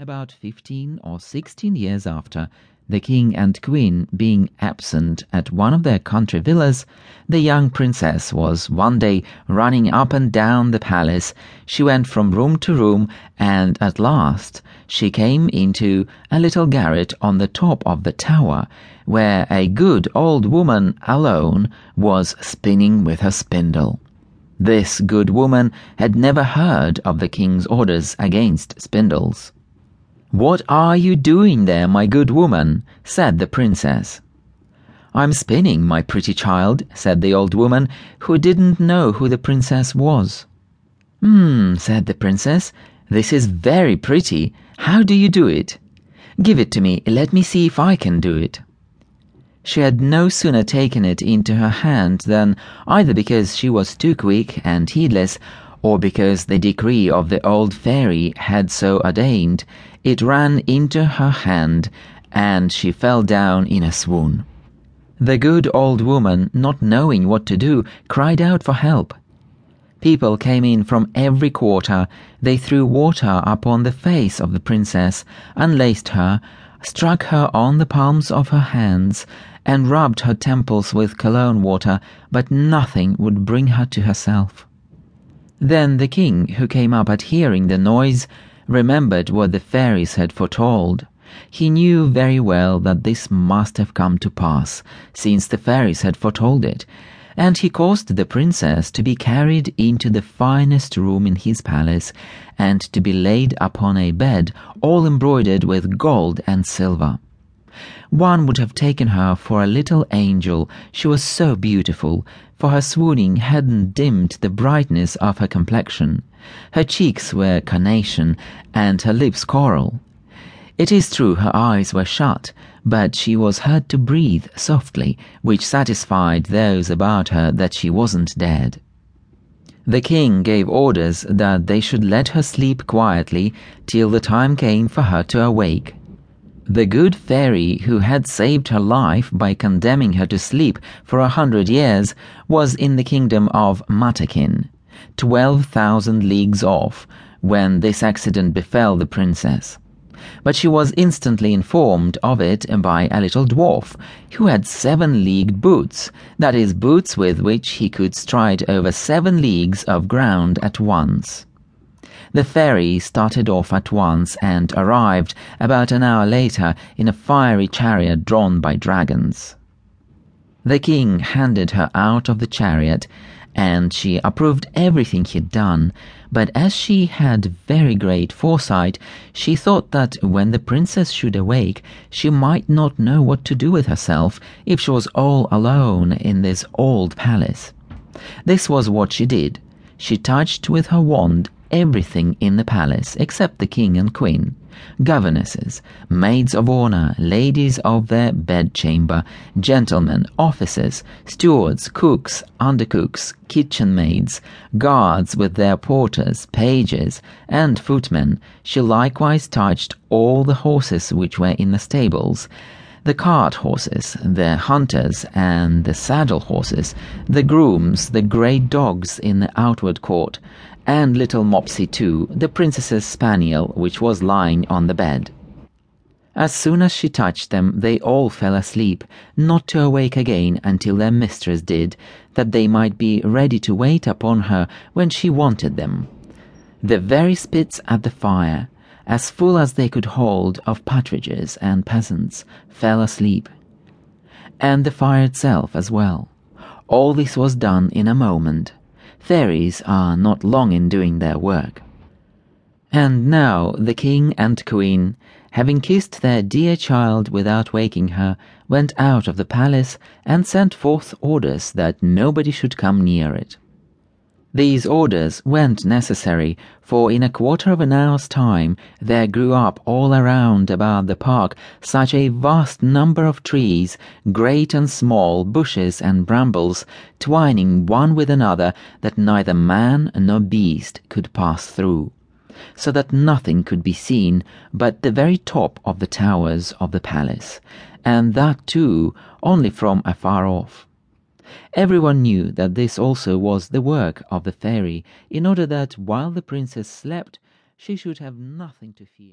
About fifteen or sixteen years after, the king and queen being absent at one of their country villas, the young princess was one day running up and down the palace. She went from room to room, and at last she came into a little garret on the top of the tower, where a good old woman alone was spinning with her spindle. This good woman had never heard of the king's orders against spindles. What are you doing there, my good woman? said the princess. I'm spinning, my pretty child, said the old woman, who didn't know who the princess was. Hmm, said the princess, this is very pretty. How do you do it? Give it to me, let me see if I can do it. She had no sooner taken it into her hand than, either because she was too quick and heedless, or because the decree of the old fairy had so ordained, it ran into her hand, and she fell down in a swoon. The good old woman, not knowing what to do, cried out for help. People came in from every quarter. They threw water upon the face of the princess, unlaced her, struck her on the palms of her hands, and rubbed her temples with cologne water, but nothing would bring her to herself. Then the king, who came up at hearing the noise, remembered what the fairies had foretold. He knew very well that this must have come to pass, since the fairies had foretold it, and he caused the princess to be carried into the finest room in his palace, and to be laid upon a bed all embroidered with gold and silver. One would have taken her for a little angel, she was so beautiful, for her swooning hadn't dimmed the brightness of her complexion. Her cheeks were carnation, and her lips coral. It is true her eyes were shut, but she was heard to breathe softly, which satisfied those about her that she wasn't dead. The king gave orders that they should let her sleep quietly till the time came for her to awake. The good fairy who had saved her life by condemning her to sleep for a hundred years was in the kingdom of Matakin, twelve thousand leagues off, when this accident befell the princess. But she was instantly informed of it by a little dwarf, who had seven leagued boots, that is, boots with which he could stride over seven leagues of ground at once. The fairy started off at once and arrived about an hour later in a fiery chariot drawn by dragons. The king handed her out of the chariot, and she approved everything he'd done, but as she had very great foresight, she thought that when the princess should awake, she might not know what to do with herself if she was all alone in this old palace. This was what she did. She touched with her wand everything in the palace except the king and queen, governesses, maids of honor, ladies of their bedchamber, gentlemen, officers, stewards, cooks, undercooks, kitchen maids, guards with their porters, pages, and footmen. She likewise touched all the horses which were in the stables the cart horses, the hunters, and the saddle horses, the grooms, the great dogs in the outward court, and little Mopsy too, the princess's spaniel, which was lying on the bed. As soon as she touched them, they all fell asleep, not to awake again until their mistress did, that they might be ready to wait upon her when she wanted them. The very spits at the fire, as full as they could hold of partridges and peasants, fell asleep, and the fire itself as well. All this was done in a moment. Fairies are not long in doing their work. And now the king and queen, having kissed their dear child without waking her, went out of the palace and sent forth orders that nobody should come near it. These orders weren't necessary, for in a quarter of an hour's time there grew up all around about the park such a vast number of trees, great and small, bushes and brambles, twining one with another, that neither man nor beast could pass through, so that nothing could be seen but the very top of the towers of the palace, and that too only from afar off. Everyone knew that this also was the work of the fairy, in order that while the princess slept she should have nothing to fear.